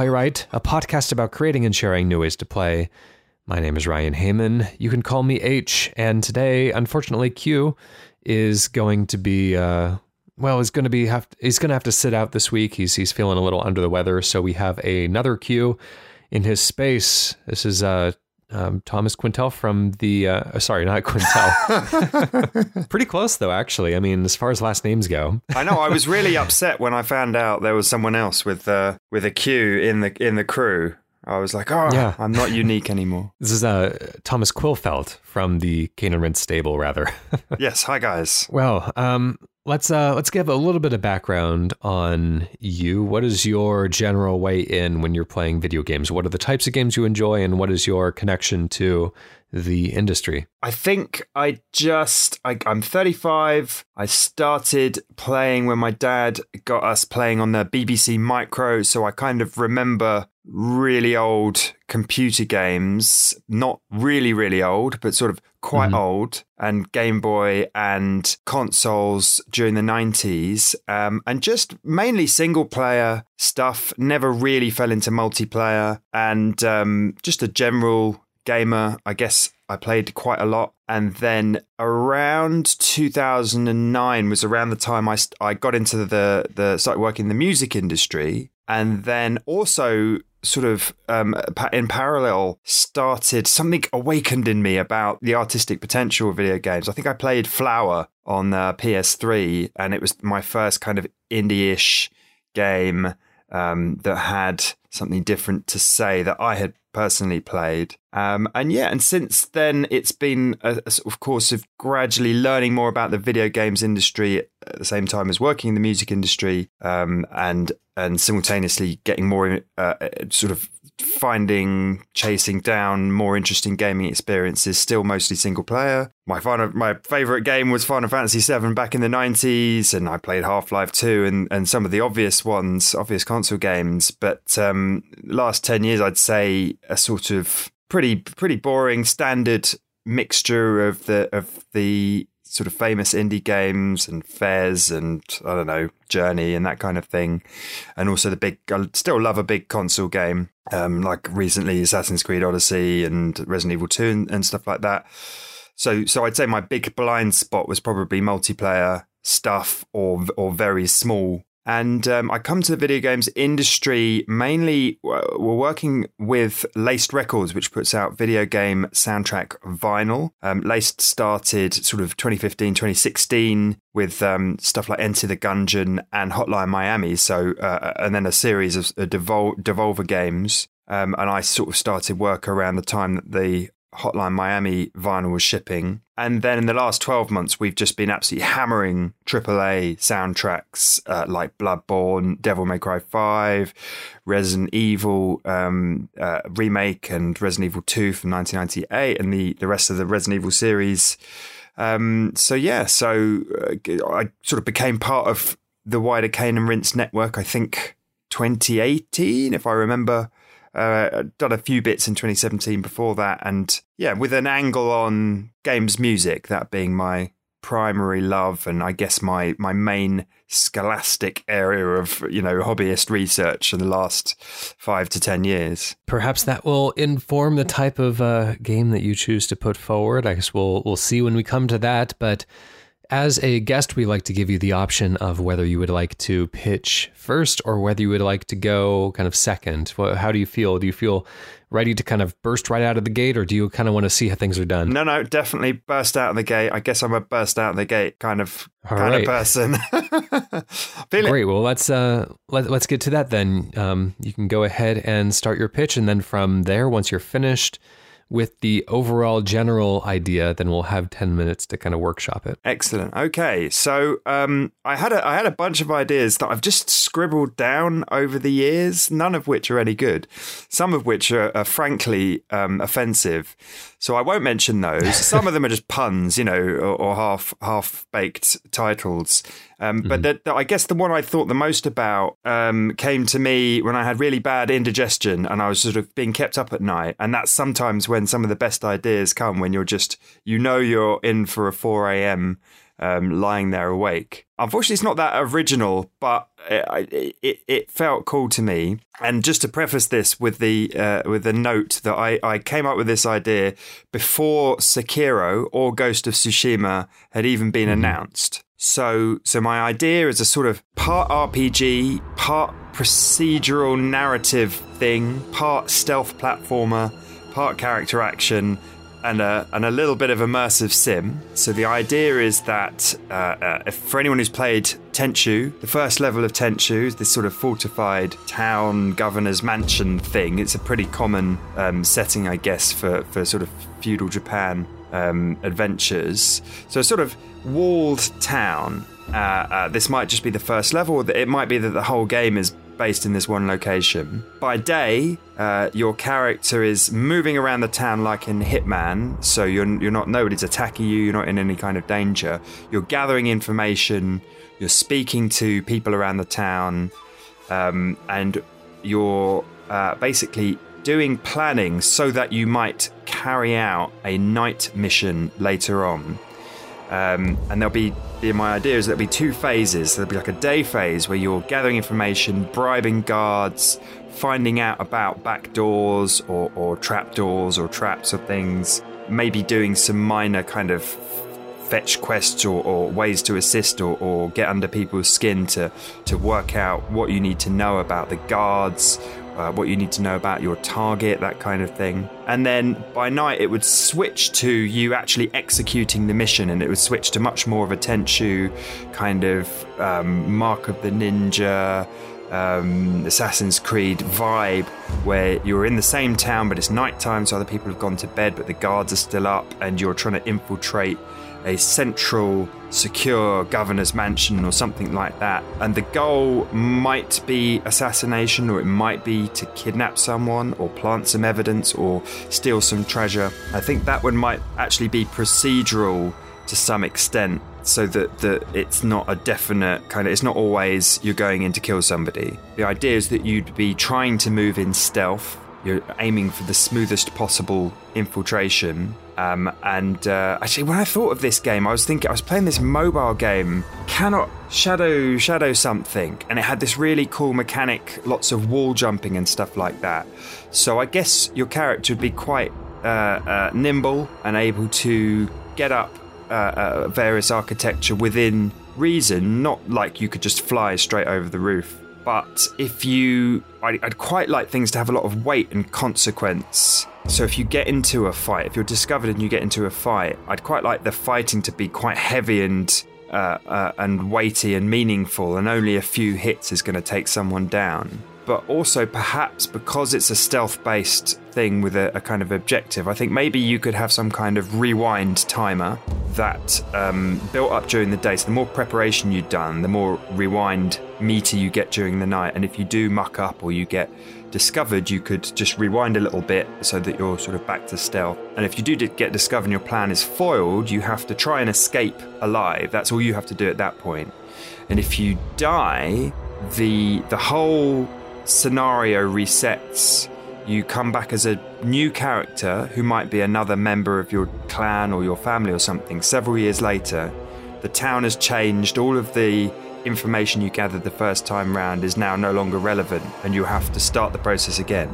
PlayWrite, a podcast about creating and sharing new ways to play. My name is Ryan Hamann. You can call me H, and today, unfortunately, Q is going to be. Uh, well, he's going to be have he's going to have to sit out this week. He's he's feeling a little under the weather, so we have another Q in his space. This is uh, um, Thomas Quintel from the uh, sorry, not Quintel. Pretty close though, actually. I mean, as far as last names go. I know. I was really upset when I found out there was someone else with uh, with a Q in the in the crew. I was like, oh, yeah. I'm not unique anymore. This is uh, Thomas Quillfeldt from the Cane and Rinse stable, rather. yes. Hi, guys. Well, um, let's uh, let's give a little bit of background on you. What is your general way in when you're playing video games? What are the types of games you enjoy, and what is your connection to the industry? I think I just I, am 35. I started playing when my dad got us playing on the BBC Micro, so I kind of remember really old computer games, not really, really old, but sort of quite mm-hmm. old, and Game Boy and consoles during the 90s, um, and just mainly single player stuff. Never really fell into multiplayer, and um, just a general gamer. I guess I played quite a lot. And then around 2009 was around the time I, I got into the, the started working in the music industry. And then also sort of um, in parallel started something awakened in me about the artistic potential of video games. I think I played Flower on uh, PS3, and it was my first kind of indie-ish game um, that had something different to say that I had personally played. Um, and yeah, and since then, it's been a, a, sort of course of gradually learning more about the video games industry at the same time as working in the music industry, um, and and simultaneously getting more uh, sort of finding chasing down more interesting gaming experiences still mostly single player. My final, my favorite game was Final Fantasy 7 back in the 90s and I played Half-Life 2 and and some of the obvious ones obvious console games. But um, last 10 years I'd say a sort of pretty pretty boring standard mixture of the of the sort of famous indie games and Fez and I don't know Journey and that kind of thing, and also the big. I still love a big console game, um, like recently Assassin's Creed Odyssey and Resident Evil Two and, and stuff like that. So, so I'd say my big blind spot was probably multiplayer stuff or or very small and um, I come to the video games industry mainly. Uh, we're working with Laced Records, which puts out video game soundtrack vinyl. Um, Laced started sort of 2015, 2016 with um, stuff like Enter the Gungeon and Hotline Miami. So, uh, uh and then a series of uh, Devol- Devolver games. Um, and I sort of started work around the time that the Hotline Miami vinyl was shipping. And then in the last 12 months, we've just been absolutely hammering AAA soundtracks uh, like Bloodborne, Devil May Cry 5, Resident Evil um, uh, remake, and Resident Evil 2 from 1998, and the, the rest of the Resident Evil series. Um, so, yeah, so uh, I sort of became part of the wider Cane and Rinse network, I think 2018, if I remember uh, done a few bits in 2017 before that, and yeah, with an angle on games music, that being my primary love, and I guess my my main scholastic area of you know hobbyist research in the last five to ten years. Perhaps that will inform the type of uh, game that you choose to put forward. I guess we'll we'll see when we come to that, but. As a guest, we like to give you the option of whether you would like to pitch first or whether you would like to go kind of second. How do you feel? Do you feel ready to kind of burst right out of the gate, or do you kind of want to see how things are done? No, no, definitely burst out of the gate. I guess I'm a burst out of the gate kind of All kind right. of person. Great. Well, let's uh, let, let's get to that then. Um, you can go ahead and start your pitch, and then from there, once you're finished with the overall general idea, then we'll have 10 minutes to kind of workshop it. Excellent. Okay. So um, I had a I had a bunch of ideas that I've just scribbled down over the years, none of which are any good. Some of which are, are frankly um, offensive. So I won't mention those. Some of them are just puns, you know, or, or half half baked titles. Um, mm-hmm. But the, the, I guess the one I thought the most about um, came to me when I had really bad indigestion and I was sort of being kept up at night. And that's sometimes when some of the best ideas come when you're just, you know, you're in for a 4 a.m. um, lying there awake. Unfortunately, it's not that original, but it, it, it, felt cool to me. And just to preface this with the uh, with the note that I, I came up with this idea before Sekiro or Ghost of Tsushima had even been mm-hmm. announced. So so my idea is a sort of part RPG, part procedural narrative thing, part stealth platformer, part character action, and a, and a little bit of immersive sim. So the idea is that uh, uh, if, for anyone who's played Tenchu, the first level of Tenchu is this sort of fortified town governor's mansion thing. It's a pretty common um, setting, I guess, for, for sort of feudal Japan um, adventures. So a sort of walled town. Uh, uh this might just be the first level, it might be that the whole game is based in this one location. By day, uh, your character is moving around the town like in Hitman, so you're you're not nobody's attacking you. You're not in any kind of danger. You're gathering information. You're speaking to people around the town, um, and you're uh, basically doing planning so that you might carry out a night mission later on. Um, and there'll be my idea is there'll be two phases. There'll be like a day phase where you're gathering information, bribing guards, finding out about back doors or, or trap doors or traps or things. Maybe doing some minor kind of fetch quests or, or ways to assist or, or, get under people's skin to to work out what you need to know about the guards, uh, what you need to know about your target, that kind of thing. And then by night, it would switch to you actually executing the mission, and it would switch to much more of a Tenchu kind of um, Mark of the Ninja. Um, Assassin's Creed vibe where you're in the same town but it's nighttime so other people have gone to bed but the guards are still up and you're trying to infiltrate a central secure governor's mansion or something like that. And the goal might be assassination, or it might be to kidnap someone, or plant some evidence, or steal some treasure. I think that one might actually be procedural to some extent. So that, that it's not a definite kind of, it's not always you're going in to kill somebody. The idea is that you'd be trying to move in stealth, you're aiming for the smoothest possible infiltration. Um, and uh, actually, when I thought of this game, I was thinking I was playing this mobile game, cannot shadow shadow something, and it had this really cool mechanic, lots of wall jumping and stuff like that. So I guess your character would be quite uh, uh, nimble and able to get up uh, uh, various architecture within reason, not like you could just fly straight over the roof. But if you, I'd quite like things to have a lot of weight and consequence. So if you get into a fight, if you're discovered and you get into a fight, I'd quite like the fighting to be quite heavy and uh, uh, and weighty and meaningful, and only a few hits is going to take someone down but also perhaps because it's a stealth based thing with a, a, kind of objective, I think maybe you could have some kind of rewind timer that um, built up during the day. So the more preparation you've done, the more rewind meter you get during the night. And if you do muck up or you get discovered, you could just rewind a little bit so that you're sort of back to stealth. And if you do get discovered and your plan is foiled, you have to try and escape alive. That's all you have to do at that point. And if you die, the the whole scenario resets, you come back as a new character who might be another member of your clan or your family or something. Several years later, the town has changed. All of the information you gathered the first time round is now no longer relevant, and you have to start the process again.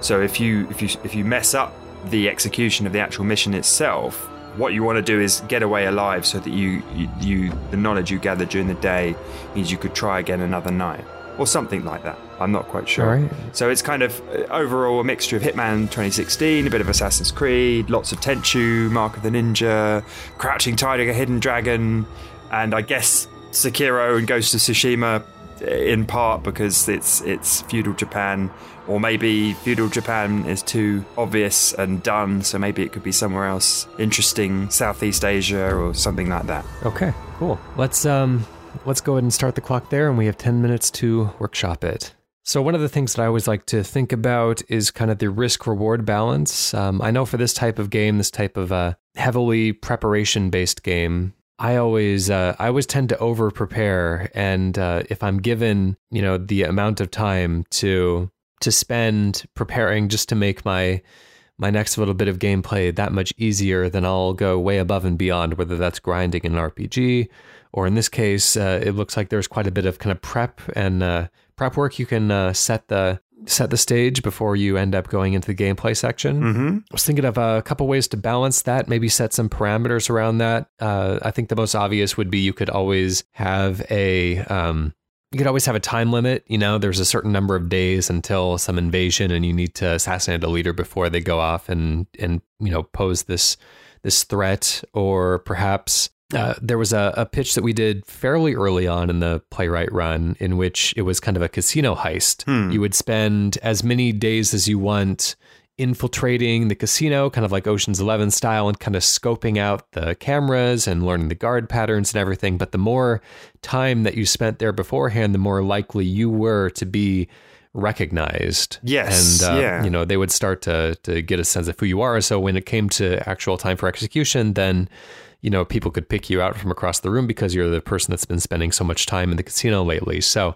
So if you if you if you mess up the execution of the actual mission itself, what you want to do is get away alive, so that you you, you the knowledge you gathered during the day means you could try again another night or something like that. I'm not quite sure. Right. So it's kind of uh, overall a mixture of Hitman 2016, a bit of Assassin's Creed, lots of Tenchu, Mark of the Ninja, Crouching Tiger, Hidden Dragon, and I guess Sekiro and Ghost of Tsushima in part because it's it's feudal Japan, or maybe feudal Japan is too obvious and done, so maybe it could be somewhere else interesting, Southeast Asia or something like that. Okay, cool. Let's um let's go ahead and start the clock there, and we have 10 minutes to workshop it. So, one of the things that I always like to think about is kind of the risk reward balance. Um, I know for this type of game, this type of uh, heavily preparation based game, I always uh, I always tend to over prepare, and uh, if I'm given you know the amount of time to to spend preparing just to make my my next little bit of gameplay that much easier, then I'll go way above and beyond, whether that's grinding in an RPG or in this case, uh, it looks like there's quite a bit of kind of prep and uh, prep work. You can uh, set the set the stage before you end up going into the gameplay section. Mm-hmm. I was thinking of a couple ways to balance that, maybe set some parameters around that. Uh, I think the most obvious would be you could always have a um, you could always have a time limit. You know, there's a certain number of days until some invasion, and you need to assassinate a leader before they go off and and you know pose this this threat, or perhaps uh, there was a, a, pitch that we did fairly early on in the PlayWrite run in which it was kind of a casino heist. Hmm. You would spend as many days as you want infiltrating the casino, kind of like Ocean's Eleven style, and kind of scoping out the cameras and learning the guard patterns and everything. But the more time that you spent there beforehand, the more likely you were to be recognized. Yes, and uh, yeah. you know they would start to to get a sense of who you are. So when it came to actual time for execution, then you know, people could pick you out from across the room because you're the person that's been spending so much time in the casino lately. So,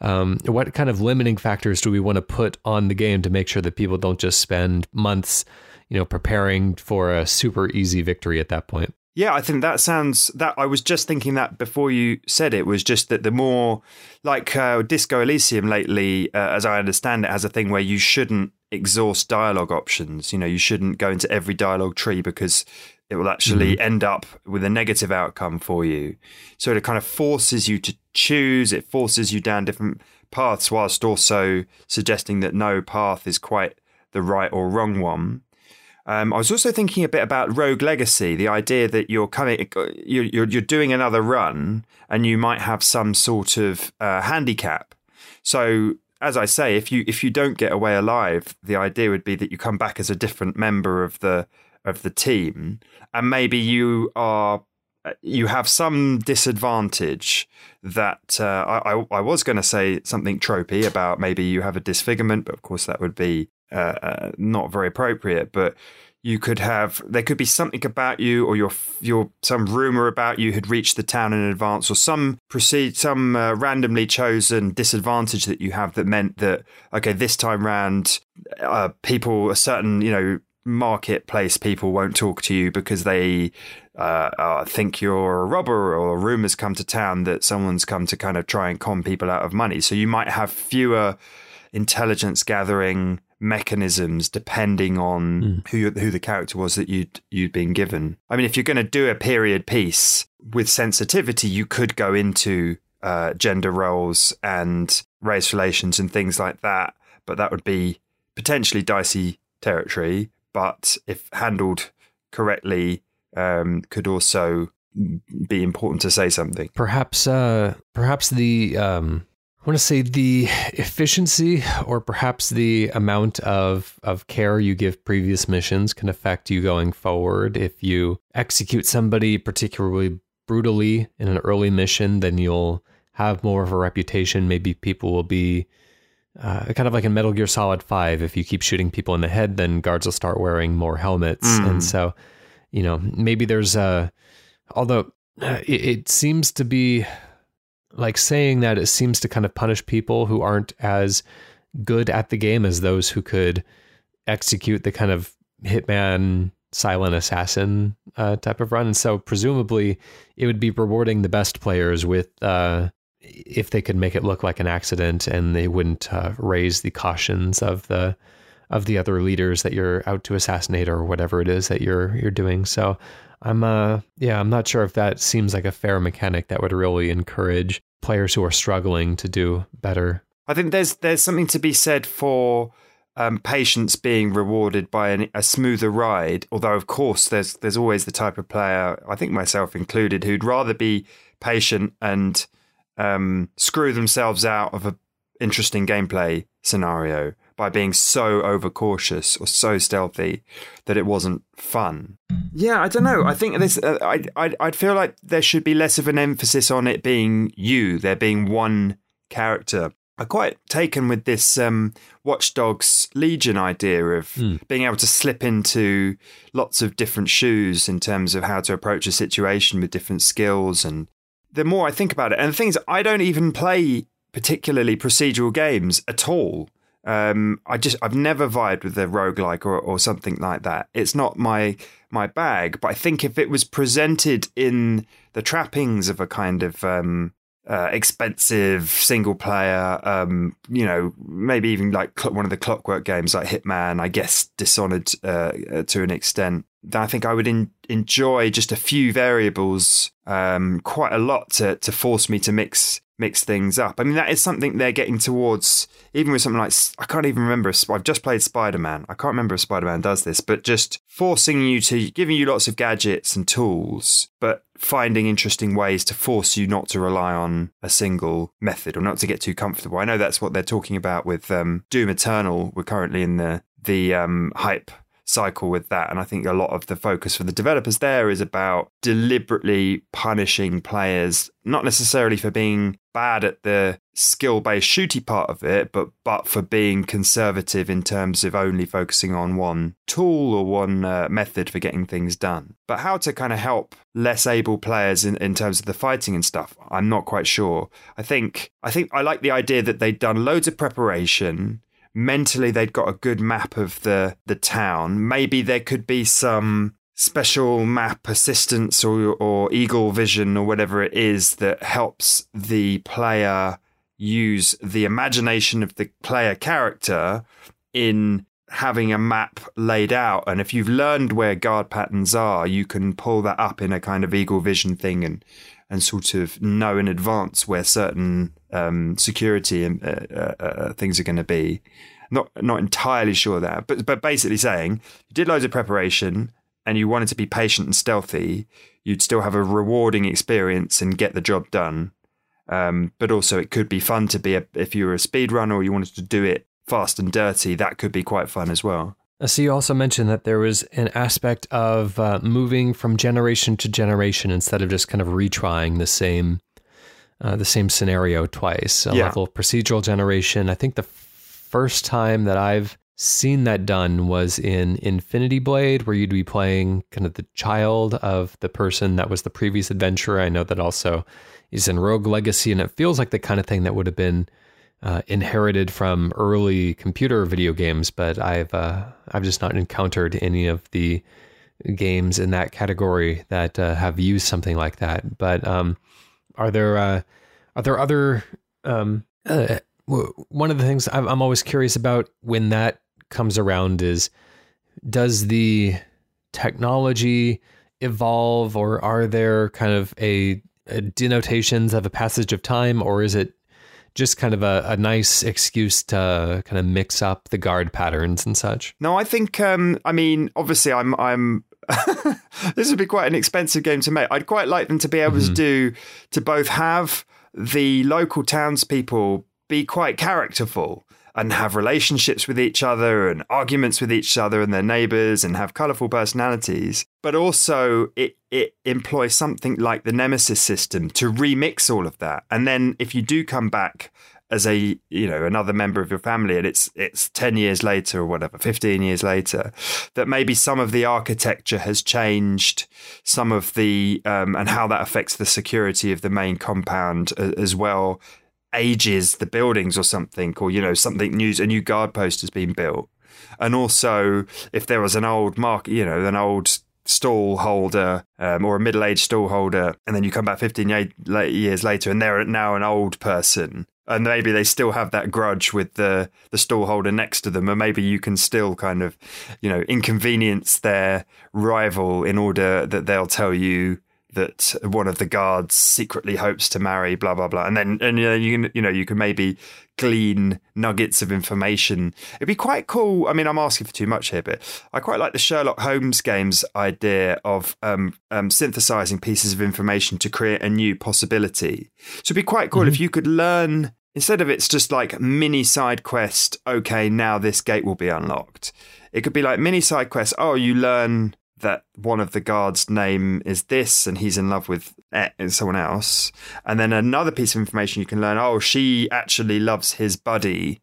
um, what kind of limiting factors do we want to put on the game to make sure that people don't just spend months, you know, preparing for a super easy victory at that point? Yeah, I think that sounds that I was just thinking that before you said it was just that the more like uh, Disco Elysium lately, uh, as I understand it, has a thing where you shouldn't exhaust dialogue options. You know, you shouldn't go into every dialogue tree because it will actually mm-hmm. end up with a negative outcome for you. So it kind of forces you to choose, it forces you down different paths, whilst also suggesting that no path is quite the right or wrong one. Um, I was also thinking a bit about Rogue Legacy, the idea that you're coming, you're, you're, you're doing another run, and you might have some sort of uh, handicap. So, as I say, if you if you don't get away alive, the idea would be that you come back as a different member of the of the team, and maybe you are you have some disadvantage that uh, I, I, was going to say something tropey about maybe you have a disfigurement, but of course that would be uh, uh, not very appropriate. But you could have there could be something about you, or your your some rumor about you had reached the town in advance, or some proceed some uh, randomly chosen disadvantage that you have that meant that okay, this time round, uh, people a certain you know marketplace people won't talk to you because they uh, uh, think you're a robber or rumors come to town that someone's come to kind of try and con people out of money. So you might have fewer intelligence gathering mechanisms depending on mm. who who the character was that you'd you'd been given. I mean, if you're going to do a period piece with sensitivity, you could go into uh, gender roles and race relations and things like that, but that would be potentially dicey territory but if handled correctly, um, could also be important to say something. Perhaps, uh, perhaps the um, I want to say the efficiency, or perhaps the amount of of care you give previous missions can affect you going forward. If you execute somebody particularly brutally in an early mission, then you'll have more of a reputation. Maybe people will be uh, kind of like in Metal Gear Solid 5, if you keep shooting people in the head, then guards will start wearing more helmets. Mm. And so, you know, maybe there's a, although uh, it, it, seems to be like saying that it seems to kind of punish people who aren't as good at the game as those who could execute the kind of hitman silent assassin uh, type of run. And so presumably it would be rewarding the best players with uh, if they could make it look like an accident and they wouldn't uh, raise the cautions of the of the other leaders that you're out to assassinate or whatever it is that you're you're doing. So I'm uh yeah, I'm not sure if that seems like a fair mechanic that would really encourage players who are struggling to do better. I think there's there's something to be said for um, patience being rewarded by an, a smoother ride. Although, of course, there's there's always the type of player, I think myself included, who'd rather be patient and um, screw themselves out of an interesting gameplay scenario by being so overcautious or so stealthy that it wasn't fun. Yeah, I don't know. I think this. Uh, I I I'd feel like there should be less of an emphasis on it being you, there being one character. I'm quite taken with this um, Watch Dogs Legion idea of mm. being able to slip into lots of different shoes in terms of how to approach a situation with different skills and the more I think about it, and the things I don't even play particularly procedural games at all. Um, I just I've never vibed with a roguelike or, or something like that. It's not my my bag. But I think if it was presented in the trappings of a kind of um, uh, expensive single player, um, you know, maybe even like one of the clockwork games like Hitman, I guess Dishonored uh, to an extent. I think I would in- enjoy just a few variables um, quite a lot to to force me to mix mix things up. I mean, that is something they're getting towards, even with something like, I can't even remember, I've just played Spider Man. I can't remember if Spider Man does this, but just forcing you to, giving you lots of gadgets and tools, but finding interesting ways to force you not to rely on a single method or not to get too comfortable. I know that's what they're talking about with um, Doom Eternal. We're currently in the, the um, hype cycle with that. And I think a lot of the focus for the developers there is about deliberately punishing players, not necessarily for being bad at the skill based shooty part of it, but but for being conservative in terms of only focusing on one tool or one uh, method for getting things done. But how to kind of help less able players in, in terms of the fighting and stuff, I'm not quite sure. I think I think I like the idea that they'd done loads of preparation mentally they'd got a good map of the the town. Maybe there could be some special map assistance or or eagle vision or whatever it is that helps the player use the imagination of the player character in having a map laid out and if you've learned where guard patterns are you can pull that up in a kind of eagle vision thing and and sort of know in advance where certain um, security and uh, uh, uh things are going to be. Not not entirely sure that, but but basically saying you did loads of preparation and you wanted to be patient and stealthy, you'd still have a rewarding experience and get the job done. Um, but also, it could be fun to be a, if you were a speed runner or you wanted to do it fast and dirty. That could be quite fun as well. So you also mentioned that there was an aspect of uh, moving from generation to generation instead of just kind of retrying the same uh, the same scenario twice. A yeah. level of procedural generation. I think the first time that I've seen that done was in Infinity Blade, where you'd be playing kind of the child of the person that was the previous adventurer. I know that also is in Rogue Legacy, and it feels like the kind of thing that would have been uh, inherited from early computer video games, but I've uh, I've just not encountered any of the games in that category that uh, have used something like that. But um, are there uh, are there other um, uh, one of the things I'm always curious about when that comes around is does the technology evolve or are there kind of a, a denotations of a passage of time or is it just kind of a, a nice excuse to kind of mix up the guard patterns and such. No, I think um, I mean obviously I'm I'm this would be quite an expensive game to make. I'd quite like them to be able mm-hmm. to do to both have the local townspeople be quite characterful and have relationships with each other and arguments with each other and their neighbors and have colorful personalities. But also, it, it employs something like the Nemesis system to remix all of that. And then, if you do come back as a you know another member of your family and it's it's 10 years later or whatever 15 years later that maybe some of the architecture has changed some of the um, and how that affects the security of the main compound as well ages the buildings or something, or you know something new, a new guard post has been built, and also if there was an old mark, you know, an old stall holder um, or a middle-aged stall holder, and then you come back 15 years later and they're now an old person. And maybe they still have that grudge with the, the stall holder next to them, or maybe you can still kind of, you know, inconvenience their rival in order that they'll tell you that one of the guards secretly hopes to marry, blah blah blah, and then and you know you can you know you can maybe glean nuggets of information. It'd be quite cool. I mean, I'm asking for too much here, but I quite like the Sherlock Holmes games idea of um, um, synthesizing pieces of information to create a new possibility. So it'd be quite cool mm-hmm. if you could learn instead of it's just like mini side quest. Okay, now this gate will be unlocked. It could be like mini side quest. Oh, you learn that one of the guards' name is this and he's in love with someone else. And then another piece of information you can learn oh, she actually loves his buddy.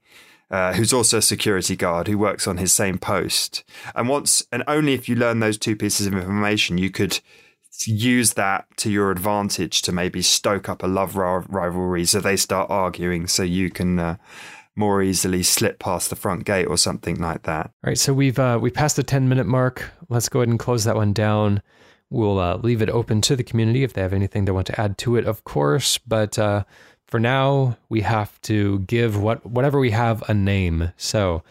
Uh, who's also a security guard who works on his same post. And once and only if you learn those two pieces of information, you could use that to your advantage to maybe stoke up a love rivalry so they start arguing so you can uh, more easily slip past the front gate or something like that. All right, so we've uh, we passed the 10 minute mark. Let's go ahead and close that one down. We'll uh, leave it open to the community if they have anything they want to add to it, of course. But uh, for now, we have to give what whatever we have a name. So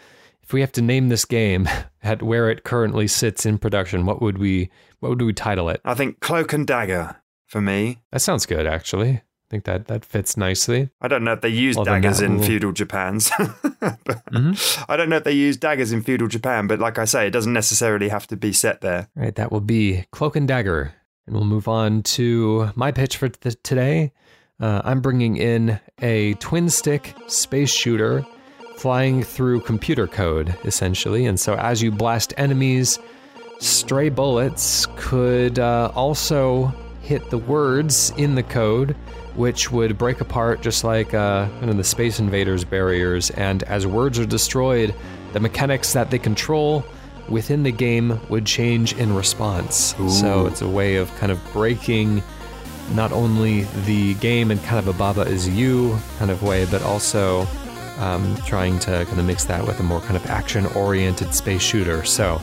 if we have to name this game at where it currently sits in production, what would we what would we title it? I think Cloak and Dagger for me. That sounds good, actually. I think that that fits nicely. I don't know if they use well, daggers in feudal Japan's. mm-hmm. I don't know if they use daggers in feudal Japan, but like I say, it doesn't necessarily have to be set there. Right, that will be Cloak and Dagger. And we'll move on to my pitch for th- today. Uh, I'm bringing in a twin stick space shooter flying through computer code, essentially. And so as you blast enemies, stray bullets could uh, also hit the words in the code which would break apart just like uh, the Space Invaders barriers. And as words are destroyed, the mechanics that they control within the game would change in response. Ooh. So it's a way of kind of breaking not only the game in kind of a Baba is you kind of way, but also um, trying to kind of mix that with a more kind of action oriented space shooter. So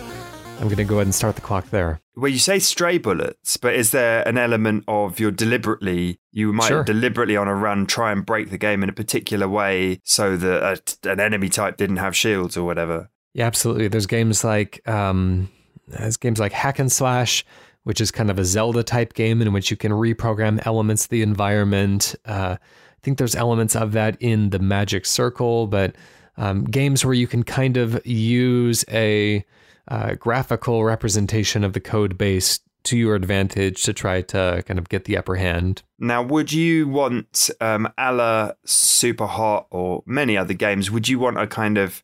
I'm going to go ahead and start the clock there. Well, you say stray bullets, but is there an element of you're deliberately, you might sure. deliberately on a run try and break the game in a particular way so that a, an enemy type didn't have shields or whatever? Yeah, absolutely. There's games like, um, there's games like Hack and Slash, which is kind of a Zelda type game in which you can reprogram elements of the environment. Uh, I think there's elements of that in the Magic Circle, but um, games where you can kind of use a uh, graphical representation of the code base to your advantage to try to kind of get the upper hand. Now, would you want, um, a la Super Hot or many other games, would you want a kind of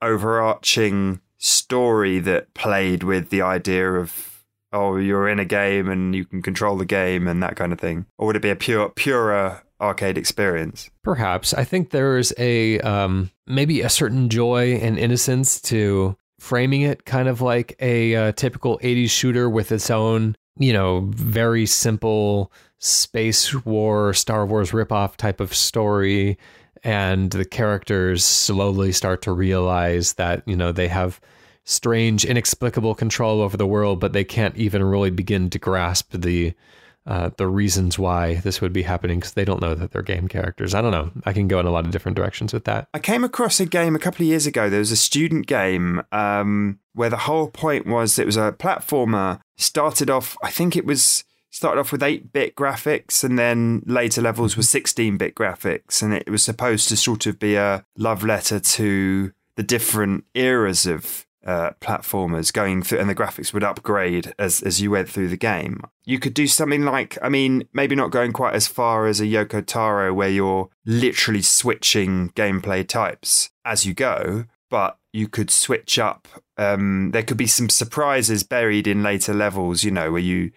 overarching story that played with the idea of, oh, you're in a game and you can control the game and that kind of thing? Or would it be a pure, purer arcade experience? Perhaps. I think there's a, um, maybe a certain joy and innocence to framing it kind of like a uh, typical 80s shooter with its own, you know, very simple space war, Star Wars ripoff type of story. And the characters slowly start to realize that, you know, they have strange, inexplicable control over the world, but they can't even really begin to grasp the uh, the reasons why this would be happening because they don't know that they're game characters. I don't know. I can go in a lot of different directions with that. I came across a game a couple of years ago. There was a student game um, where the whole point was it was a platformer. Started off, I think it was started off with 8 bit graphics and then later levels were 16 bit graphics. And it was supposed to sort of be a love letter to the different eras of uh, platformers going through, and the graphics would upgrade as as you went through the game. You could do something like, I mean, maybe not going quite as far as a Yoko Taro, where you're literally switching gameplay types as you go, but you could switch up. Um, there could be some surprises buried in later levels, you know, where you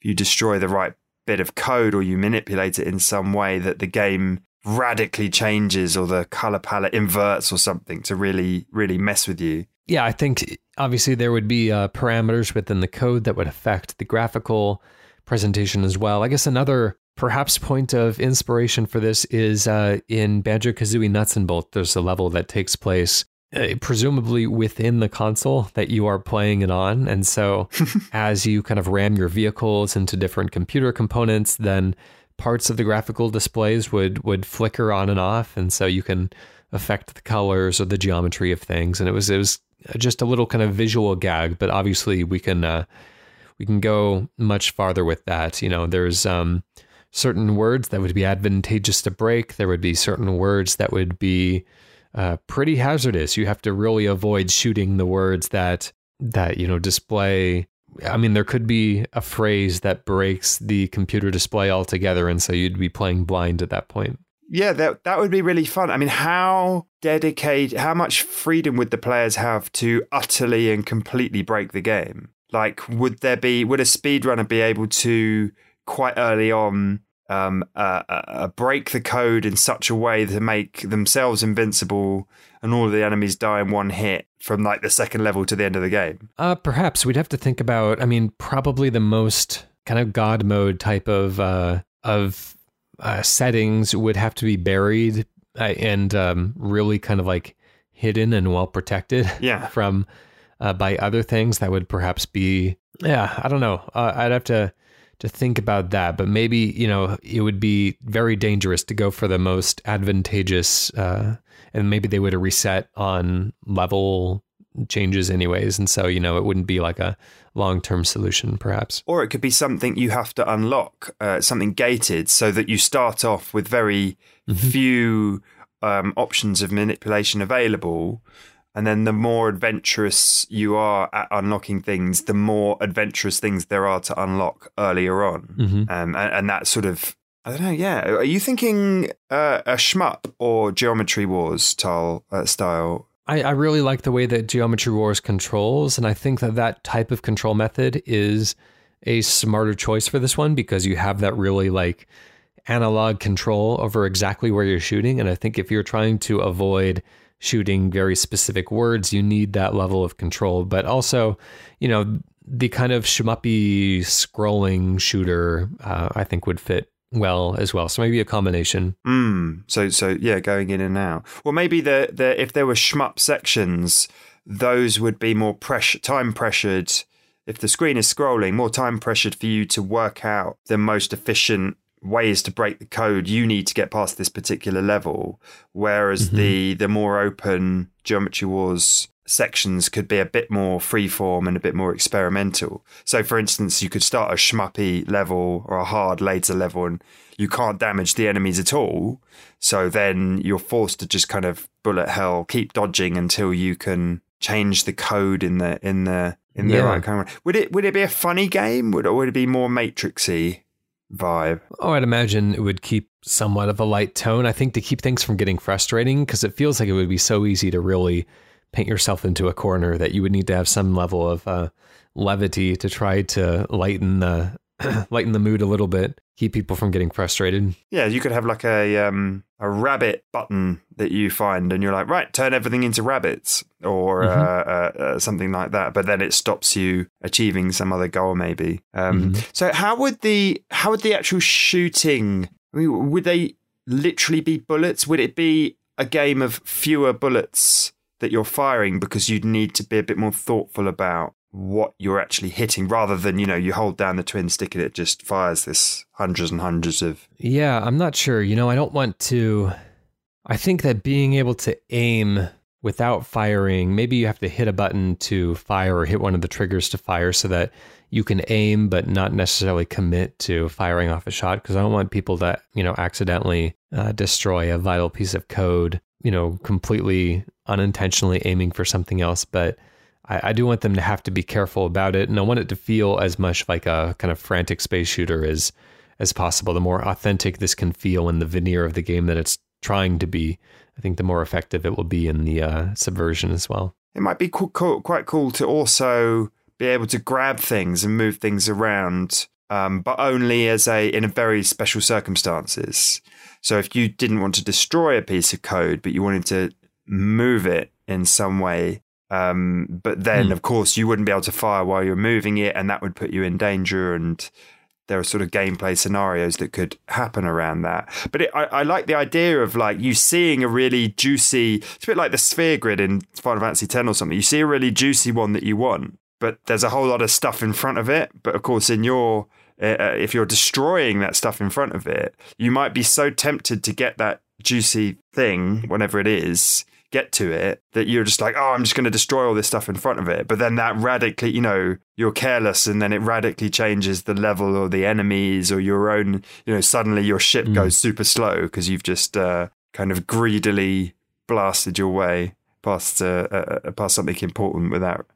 you destroy the right bit of code or you manipulate it in some way that the game radically changes or the color palette inverts or something to really really mess with you yeah, I think obviously there would be uh, parameters within the code that would affect the graphical presentation as well. I guess another perhaps point of inspiration for this is uh, in Banjo Kazooie Nuts and Bolt. There's a level that takes place uh, presumably within the console that you are playing it on. And so as you kind of ram your vehicles into different computer components, then parts of the graphical displays would would flicker on and off. And so you can affect the colors or the geometry of things. And it was it was just a little kind of visual gag, but obviously we can uh, we can go much farther with that. You know, there's um, certain words that would be advantageous to break. There would be certain words that would be uh, pretty hazardous. You have to really avoid shooting the words that that you know display. I mean, there could be a phrase that breaks the computer display altogether, and so you'd be playing blind at that point. Yeah, that that would be really fun. I mean, how dedicated, how much freedom would the players have to utterly and completely break the game? Like, would there be, would a speedrunner be able to quite early on um, uh, uh, break the code in such a way to make themselves invincible and all of the enemies die in one hit from like the second level to the end of the game? Uh, perhaps we'd have to think about. I mean, probably the most kind of god mode type of uh, of uh, settings would have to be buried and um, really kind of like hidden and well protected Yeah. from uh, by other things that would perhaps be yeah i don't know uh, i'd have to to think about that but maybe you know it would be very dangerous to go for the most advantageous uh, and maybe they would have reset on level changes anyways and so you know it wouldn't be like a long-term solution perhaps Or it could be something you have to unlock, uh, something gated, so that you start off with very few um, options of manipulation available. And then the more adventurous you are at unlocking things, the more adventurous things there are to unlock earlier on. Mhm. Um, and, and that sort of, I don't know, yeah. Are you thinking uh, a shmup or Geometry Wars style? Uh, style? I, I really like the way that Geometry Wars controls, and I think that that type of control method is a smarter choice for this one because you have that really like analog control over exactly where you're shooting. And I think if you're trying to avoid shooting very specific words, you need that level of control. But also, you know, the kind of shmuppy scrolling shooter, uh, I think would fit well as well. So maybe a combination. Mm, so so yeah, going in and out. Well, maybe the the if there were shmup sections, those would be more pressure time pressured. If the screen is scrolling, more time pressured for you to work out the most efficient ways to break the code you need to get past this particular level. Whereas the the more open Geometry Wars sections could be a bit more freeform and a bit more experimental. So, for instance, you could start a schmuppy level or a hard later level, and you can't damage the enemies at all. So then you're forced to just kind of bullet hell, keep dodging until you can change the code in the in the in the Yeah. right of. Would it would it be a funny game? Would or would it be more Matrixy vibe? Oh, I'd imagine it would keep somewhat of a light tone. I think to keep things from getting frustrating, because it feels like it would be so easy to really paint yourself into a corner that you would need to have some level of uh, levity to try to lighten the lighten the mood a little bit, keep people from getting frustrated. Yeah, you could have like a um, a rabbit button that you find, and you're like, right, turn everything into rabbits, or uh, uh, uh, something like that. But then it stops you achieving some other goal, maybe. Um, So how would the how would the actual shooting? I mean, would they literally be bullets? Would it be a game of fewer bullets that you're firing because you'd need to be a bit more thoughtful about what you're actually hitting rather than you know you hold down the twin stick and it just fires this hundreds and hundreds of Yeah, I'm not sure. You know, I don't want to. I think that being able to aim without firing, maybe you have to hit a button to fire or hit one of the triggers to fire so that you can aim but not necessarily commit to firing off a shot. Because I don't want people that, you know, accidentally uh, destroy a vital piece of code, you know, completely unintentionally aiming for something else. But I, I do want them to have to be careful about it. And I want it to feel as much like a kind of frantic space shooter as as possible. The more authentic this can feel in the veneer of the game that it's trying to be, I think the more effective it will be in the uh, subversion as well. it might be quite cool to also be able to grab things and move things around, um, but only as a in a very special circumstances. So if you didn't want to destroy a piece of code, but you wanted to move it in some way, um, but then Hmm. of course you wouldn't be able to fire while you're moving it, and that would put you in danger. And there are sort of gameplay scenarios that could happen around that. But it, I, I like the idea of like you seeing a really juicy. It's a bit like the sphere grid in Final Fantasy X or something. You see a really juicy one that you want, but there's a whole lot of stuff in front of it. But of course, in your uh, uh, if you're destroying that stuff in front of it, you might be so tempted to get that juicy thing, whenever it is, get to it, that you're just like, oh, I'm just going to destroy all this stuff in front of it. But then that radically, you know, you're careless and then it radically changes the level or the enemies or your own, you know, suddenly your ship Mm. goes super slow because you've just uh, kind of greedily blasted your way past, uh, uh, uh, past something important without.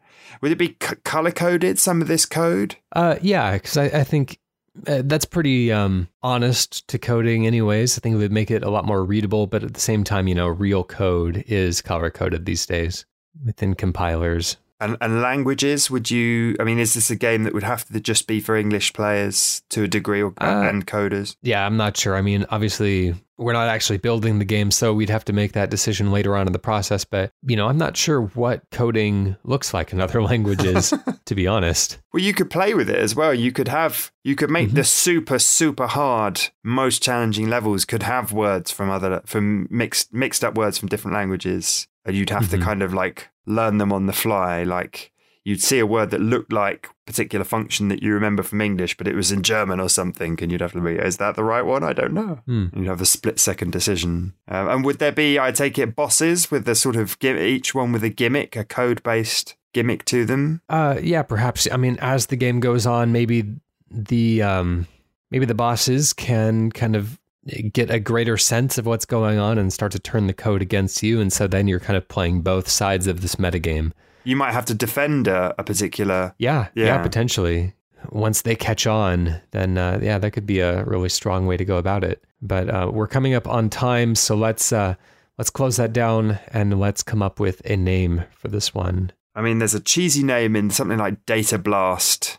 Would it be c- color coded, some of this code? Uh, yeah, because I, I think uh, that's pretty um, honest to coding, anyways. I think it would make it a lot more readable, but at the same time, you know, real code is color coded these days within compilers. And, and languages, would you? I mean, is this a game that would have to just be for English players to a degree or, Uh, and coders? Yeah, I'm not sure. I mean, obviously, we're not actually building the game, so we'd have to make that decision later on in the process. But, you know, I'm not sure what coding looks like in other languages, to be honest. Well, you could play with it as well. You could have, you could make Mhm. the super, super hard, most challenging levels could have words from other, from mixed, mixed up words from different languages, and you'd have Mhm. to kind of like learn them on the fly. Like you'd see a word that looked like a particular function that you remember from English, but it was in German or something, and you'd have to be, is that the right one? I don't know. Hmm. You'd have a split second decision. Um, and would there be, I take it, bosses with the sort of gim- each one with a gimmick, a code based gimmick to them? Uh, yeah, perhaps. I mean, as the game goes on, maybe the um, maybe the bosses can kind of get a greater sense of what's going on and start to turn the code against you, and so then you're kind of playing both sides of this metagame. You might have to defend a, a particular Yeah, yeah, Yeah. potentially. Once they catch on, then uh, yeah, that could be a really strong way to go about it. But uh, we're coming up on time, so let's uh, let's close that down and let's come up with a name for this one. I mean, there's a cheesy name in something like Data Blast,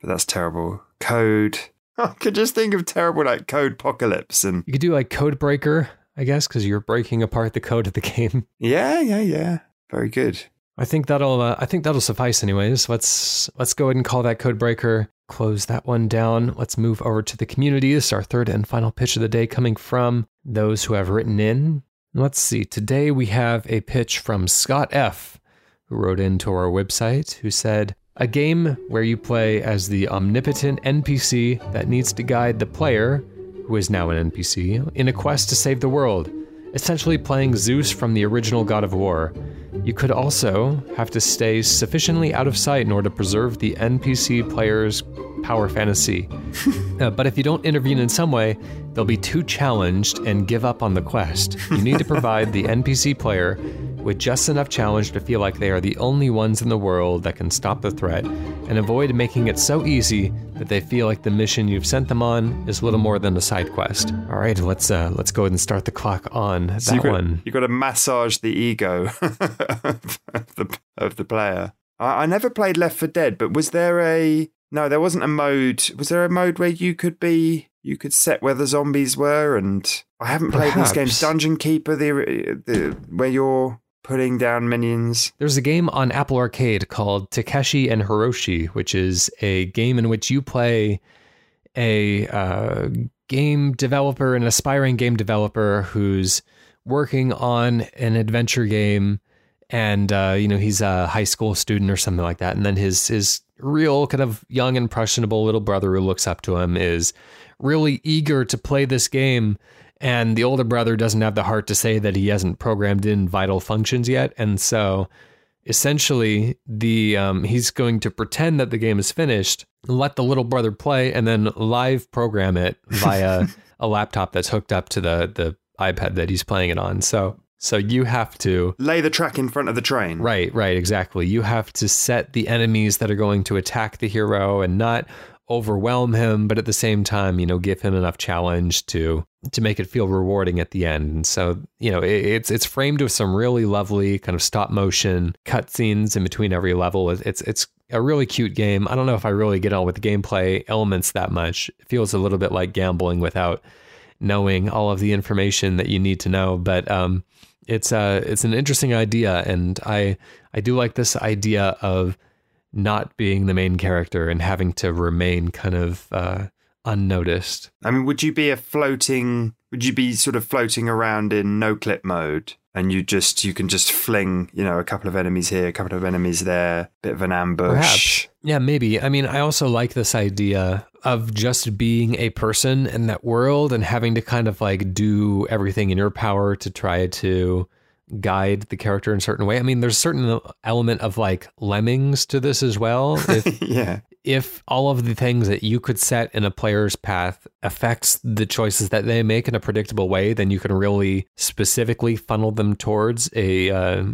but that's terrible. Code. I could just think of terrible like Code Apocalypse and You could do like Code Breaker, I guess, because you're breaking apart the code of the game. yeah, yeah, yeah. Very good. I think that'll uh, I think that'll suffice anyways. Let's let's go ahead and call that code breaker. Close that one down. Let's move over to the community. This is our third and final pitch of the day coming from those who have written in. Let's see. Today we have a pitch from Scott F, who wrote into our website, who said, "A game where you play as the omnipotent NPC that needs to guide the player, who is now an NPC, in a quest to save the world." Essentially playing Zeus from the original God of War. You could also have to stay sufficiently out of sight in order to preserve the NPC player's power fantasy. Uh, but if you don't intervene in some way, they'll be too challenged and give up on the quest. You need to provide the NPC player with just enough challenge to feel like they are the only ones in the world that can stop the threat, and avoid making it so easy that they feel like the mission you've sent them on is little more than a side quest. All right, let's uh, let's go ahead and start the clock on that So you got, one. You got to massage the ego of, the, of the player. I, I never played Left 4 Dead, but was there a no? There wasn't a mode. Was there a mode where you could be you could set where the zombies were? And I haven't played these games. Dungeon Keeper, the the where you're putting down minions. There's a game on Apple Arcade called Takeshi and Hiroshi, which is a game in which you play a uh, game developer, an aspiring game developer who's working on an adventure game, and uh, you know he's a high school student or something like that, and then his his real kind of young impressionable little brother who looks up to him is really eager to play this game and the older brother doesn't have the heart to say that he hasn't programmed in vital functions yet and so essentially the um, he's going to pretend that the game is finished let the little brother play and then live program it via a laptop that's hooked up to the the ipad that he's playing it on so so you have to Lay the track in front of the train. Right, right, exactly. You have to set the enemies that are going to attack the hero and not overwhelm him, but at the same time, you know, give him enough challenge to to make it feel rewarding at the end. And so, you know, it, it's it's framed with some really lovely kind of stop motion cutscenes in between every level. It- It's it's a really cute game. I don't know if I really get on with the gameplay elements that much. It feels a little bit like gambling without knowing all of the information that you need to know, but um it's uh it's an interesting idea and I I do like this idea of not being the main character and having to remain kind of uh unnoticed. I mean, would you be a floating? Would you be sort of floating around in no clip mode, and you just you can just fling, you know, a couple of enemies here, a couple of enemies there, bit of an ambush. Perhaps. Yeah, maybe. I mean, I also like this idea of just being a person in that world and having to kind of like do everything in your power to try to guide the character in a certain way. I mean, there's a certain element of like lemmings to this as well. If yeah, if all of the things that you could set in a player's path affects the choices that they make in a predictable way, then you can really specifically funnel them towards a uh,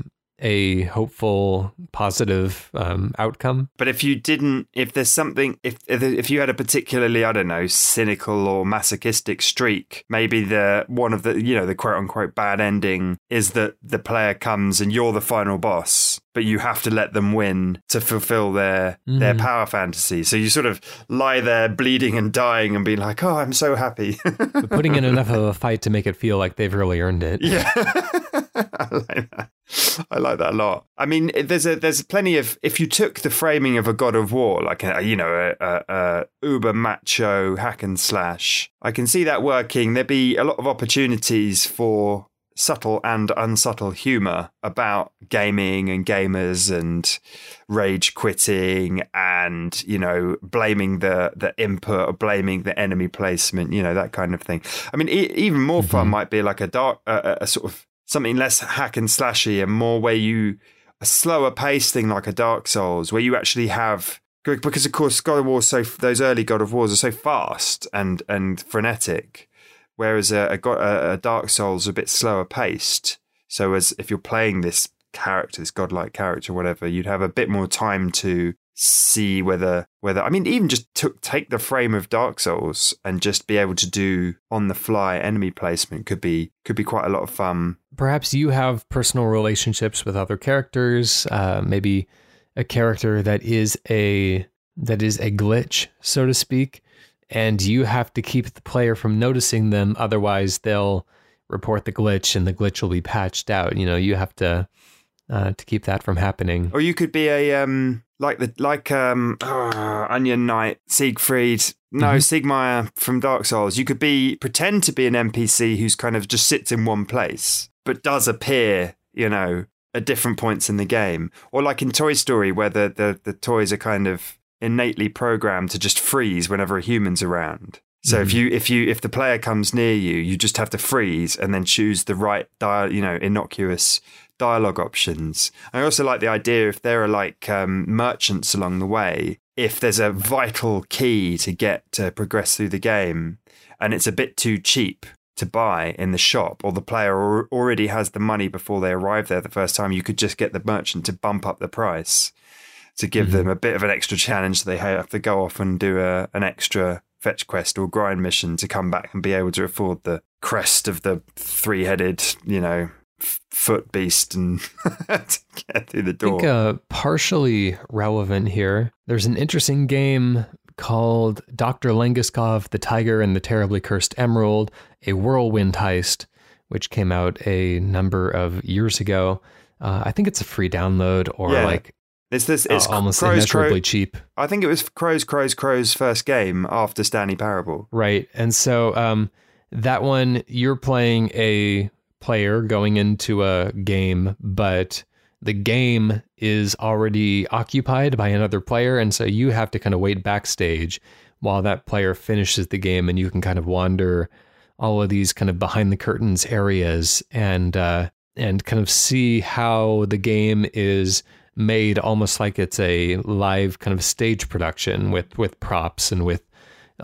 a hopeful, positive um, outcome. But if you didn't, if there's something, if if you had a particularly, I don't know, cynical or masochistic streak, maybe the one of the, you know, the quote unquote bad ending is that the player comes and you're the final boss, but you have to let them win to fulfill their mm. their power fantasy. So you sort of lie there bleeding and dying and being like, "Oh, I'm so happy." putting in enough of a fight to make it feel like they've really earned it. Yeah. I like that. I like that a lot. I mean, there's a there's plenty of if you took the framing of a God of War, like a, you know, a, a, a uber macho hack and slash, I can see that working. There'd be a lot of opportunities for subtle and unsubtle humor about gaming and gamers and rage quitting and you know blaming the the input or blaming the enemy placement you know that kind of thing i mean e- even more mm-hmm. fun might be like a dark uh, a sort of something less hack and slashy and more where you a slower paced thing like a Dark Souls where you actually have because of course God of War so those early God of Wars are so fast and and frenetic, whereas a, a, a Dark Souls a bit slower paced. So as if you're playing this character, this godlike character, whatever, you'd have a bit more time to see whether whether I mean even just took take the frame of Dark Souls and just be able to do on the fly enemy placement could be could be quite a lot of fun. Perhaps you have personal relationships with other characters, uh, maybe a character that is a that is a glitch, so to speak, and you have to keep the player from noticing them, otherwise they'll report the glitch and the glitch will be patched out. You know, you have to uh, to keep that from happening. Or you could be a um like the like um uh, Onion Knight, Siegfried, no mm-hmm. Siegmeyer from Dark Souls. You could be pretend to be an NPC who's kind of just sits in one place, but does appear, you know, at different points in the game. Or like in Toy Story, where the the, the toys are kind of innately programmed to just freeze whenever a human's around. So mm-hmm. if you if you if the player comes near you, you just have to freeze and then choose the right dial, you know, innocuous dialogue options. I also like the idea if there are like um, merchants along the way, if there's a vital key to get to progress through the game and it's a bit too cheap to buy in the shop or the player already has the money before they arrive there the first time, you could just get the merchant to bump up the price to give mm-hmm. them a bit of an extra challenge. So they have to go off and do a, an extra fetch quest or grind mission to come back and be able to afford the crest of the three headed, you know, foot beast and to get through the door. I think uh, partially relevant here. There's an interesting game called Dr. Langeskov, The Tiger and the Terribly Cursed Emerald, a whirlwind heist, which came out a number of years ago. Uh, I think it's a free download or yeah. like it's this. It's uh, almost Crow's, immeasurably Crow, cheap. I think it was Crows, Crows, Crows' first game after Stanley Parable. Right, and so um, that one you're playing a player going into a game, but the game is already occupied by another player. And so you have to kind of wait backstage while that player finishes the game and you can kind of wander all of these kind of behind the curtains areas and uh, and kind of see how the game is made almost like it's a live kind of stage production with with props and with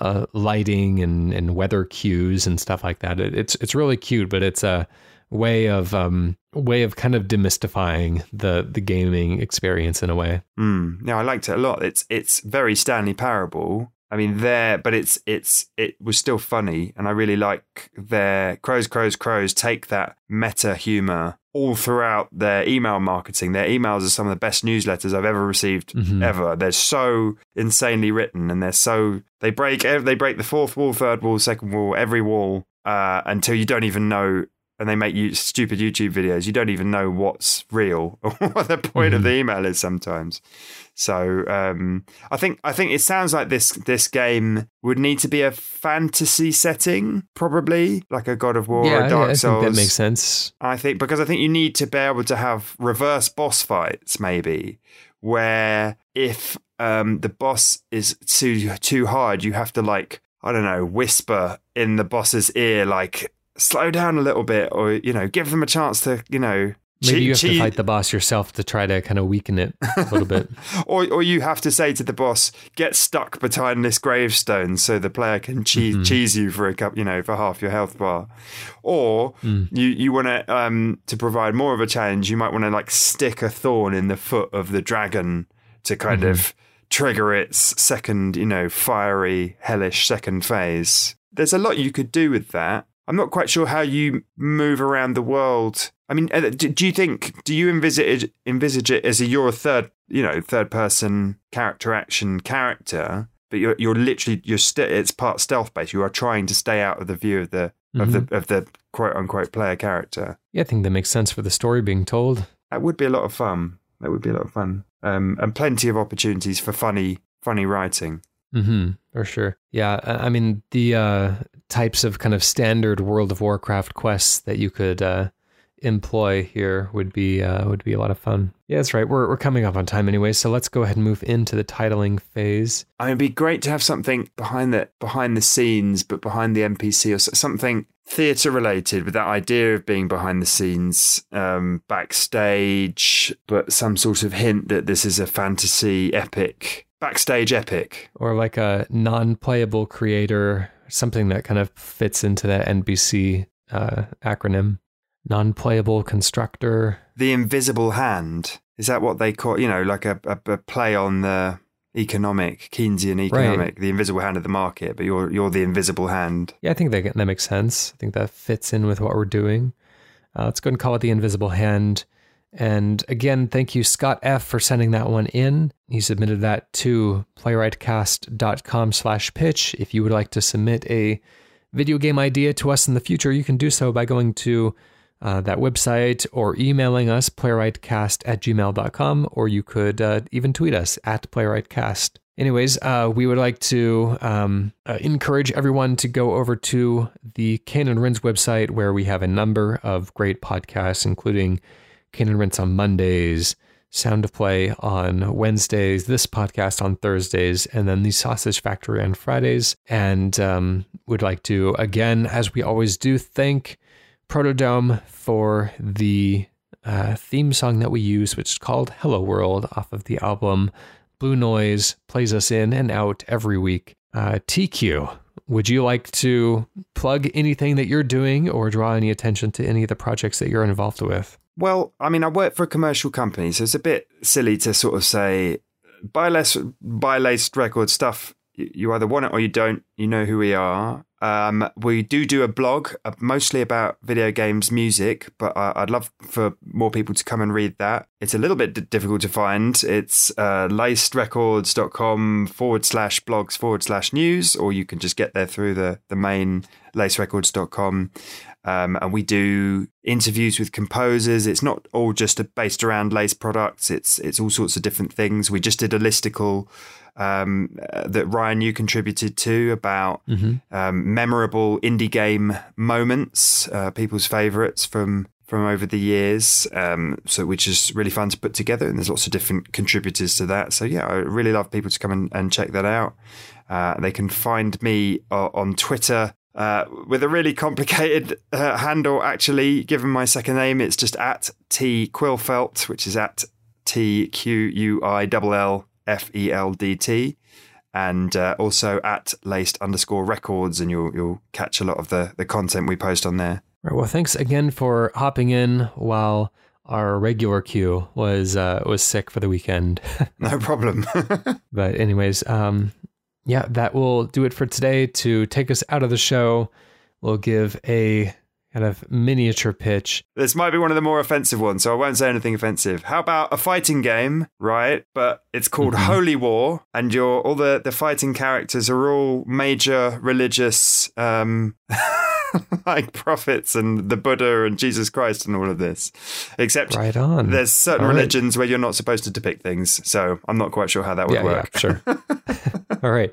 uh, lighting and, and weather cues and stuff like that. It, it's it's really cute, but it's a way of um, way of kind of demystifying the the gaming experience in a way. Mm. Yeah, I liked it a lot. It's it's very Stanley Parable. I mean, there, but it's it's it was still funny, and I really like their crows, crows, crows take that meta humor all throughout their email marketing. Their emails are some of the best newsletters I've ever received mm-hmm. ever. They're so insanely written, and they're so they break they break the fourth wall, third wall, second wall, every wall uh, until you don't even know. And they make you stupid YouTube videos. You don't even know what's real or what the point mm-hmm. of the email is sometimes. So um, I think I think it sounds like this this game would need to be a fantasy setting, probably like a God of War yeah, or Dark yeah, I Souls. Think that makes sense. I think because I think you need to be able to have reverse boss fights, maybe where if um, the boss is too too hard, you have to like I don't know whisper in the boss's ear like slow down a little bit or you know give them a chance to you know Maybe you have to fight the boss yourself to try to kind of weaken it a little bit. or or you have to say to the boss, "Get stuck behind this gravestone," so the player can cheese, mm-hmm. cheese you for a cup, you know, for half your health bar. Or mm. you you want to um to provide more of a challenge, you might want to like stick a thorn in the foot of the dragon to kind mm-hmm. of trigger its second, you know, fiery, hellish second phase. There's a lot you could do with that. I'm not quite sure how you move around the world. I mean, uh, do, you think do you envisage envisage it as a you're a third, you know, third person character action character, but you're you're literally you're st- it's part stealth based. You are trying to stay out of the view of the of the of the quote unquote player character. Yeah, I think that makes sense for the story being told. That would be a lot of fun. That would be a lot of fun, um, and plenty of opportunities for funny funny writing. Mm-hmm, for sure. Yeah, I I mean the uh, types of kind of standard World of Warcraft quests that you could uh, employ here would be uh, would be a lot of fun. Yeah, that's right. We're we're coming up on time anyway, so let's go ahead and move into the titling phase. I mean, it'd be great to have something behind the behind the scenes, but behind the NPC or something theatre related with that idea of being behind the scenes, um, backstage, but some sort of hint that this is a fantasy epic, backstage epic. Or like a non-playable creator, something that kind of fits into that NPC uh, acronym. Non-playable constructor. The invisible hand is that what they call? You know, like a, a, a play on the economic Keynesian economic, the invisible hand of the market, but you're you're the invisible hand. Yeah, I think that that makes sense. I think that fits in with what we're doing. Uh, let's go and call it the Invisible Hand. And again, thank you, Scott F, for sending that one in. He submitted that to playwritecast.com slash pitch. If you would like to submit a video game idea to us in the future, you can do so by going to uh, that website or emailing us, playwritecast at gmail.com, or you could uh, even tweet us at playwrightcast. Anyways, uh, we would like to um, uh, encourage everyone to go over to the Canon Rins website where we have a number of great podcasts, including Canon Rins on Mondays, Sound of Play on Wednesdays, this podcast on Thursdays, and then the Sausage Factory on Fridays. And um, would like to, again, as we always do, thank Protodome for the uh, theme song that we use, which is called Hello World off of the album Blue Noise, plays us in and out every week. Uh, TQ, would you like to plug anything that you're doing or draw any attention to any of the projects that you're involved with? Well, I mean, I work for a commercial company, so it's a bit silly to sort of say buy less, buy laced record stuff. You either want it or you don't. You know who we are. Um, we do do a blog, uh, mostly about video games music, but I'd love for more people to come and read that. It's a little bit d- difficult to find. It's uh, lacedrecords.com forward slash blogs forward slash news, or you can just get there through the, the main lacerecords.com. Um, and we do interviews with composers. It's not all just based around lace products. It's it's all sorts of different things. We just did a listicle um, uh, that Ryan you contributed to about um, memorable indie game moments, uh, people's favourites from from over the years. Um, so which is really fun to put together, and there's lots of different contributors to that. So yeah, I really love people to come and, and check that out. Uh, they can find me uh, on Twitter uh, with a really complicated uh, handle, actually, given my second name. It's just at T Quillfeldt, which is at T Q U I L L F E L D T. And uh, also at laced underscore records, and you'll you'll catch a lot of the, the content we post on there. Right, well, thanks again for hopping in while our regular queue was uh, was sick for the weekend. No problem. But anyways, um, yeah, that will do it for today. To take us out of the show, we'll give a kind of miniature pitch. this might be one of the more offensive ones, so I won't say anything offensive. How about a fighting game, right? But it's called Holy War, and you're all the, the fighting characters are all major religious um like prophets and the Buddha and Jesus Christ and all of this. Except Right on. there's certain All right. religions where you're not supposed to depict things, so I'm not quite sure how that would yeah, work. yeah, sure. all right.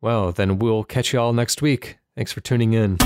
Well, then we'll catch you all next week. Thanks for tuning in.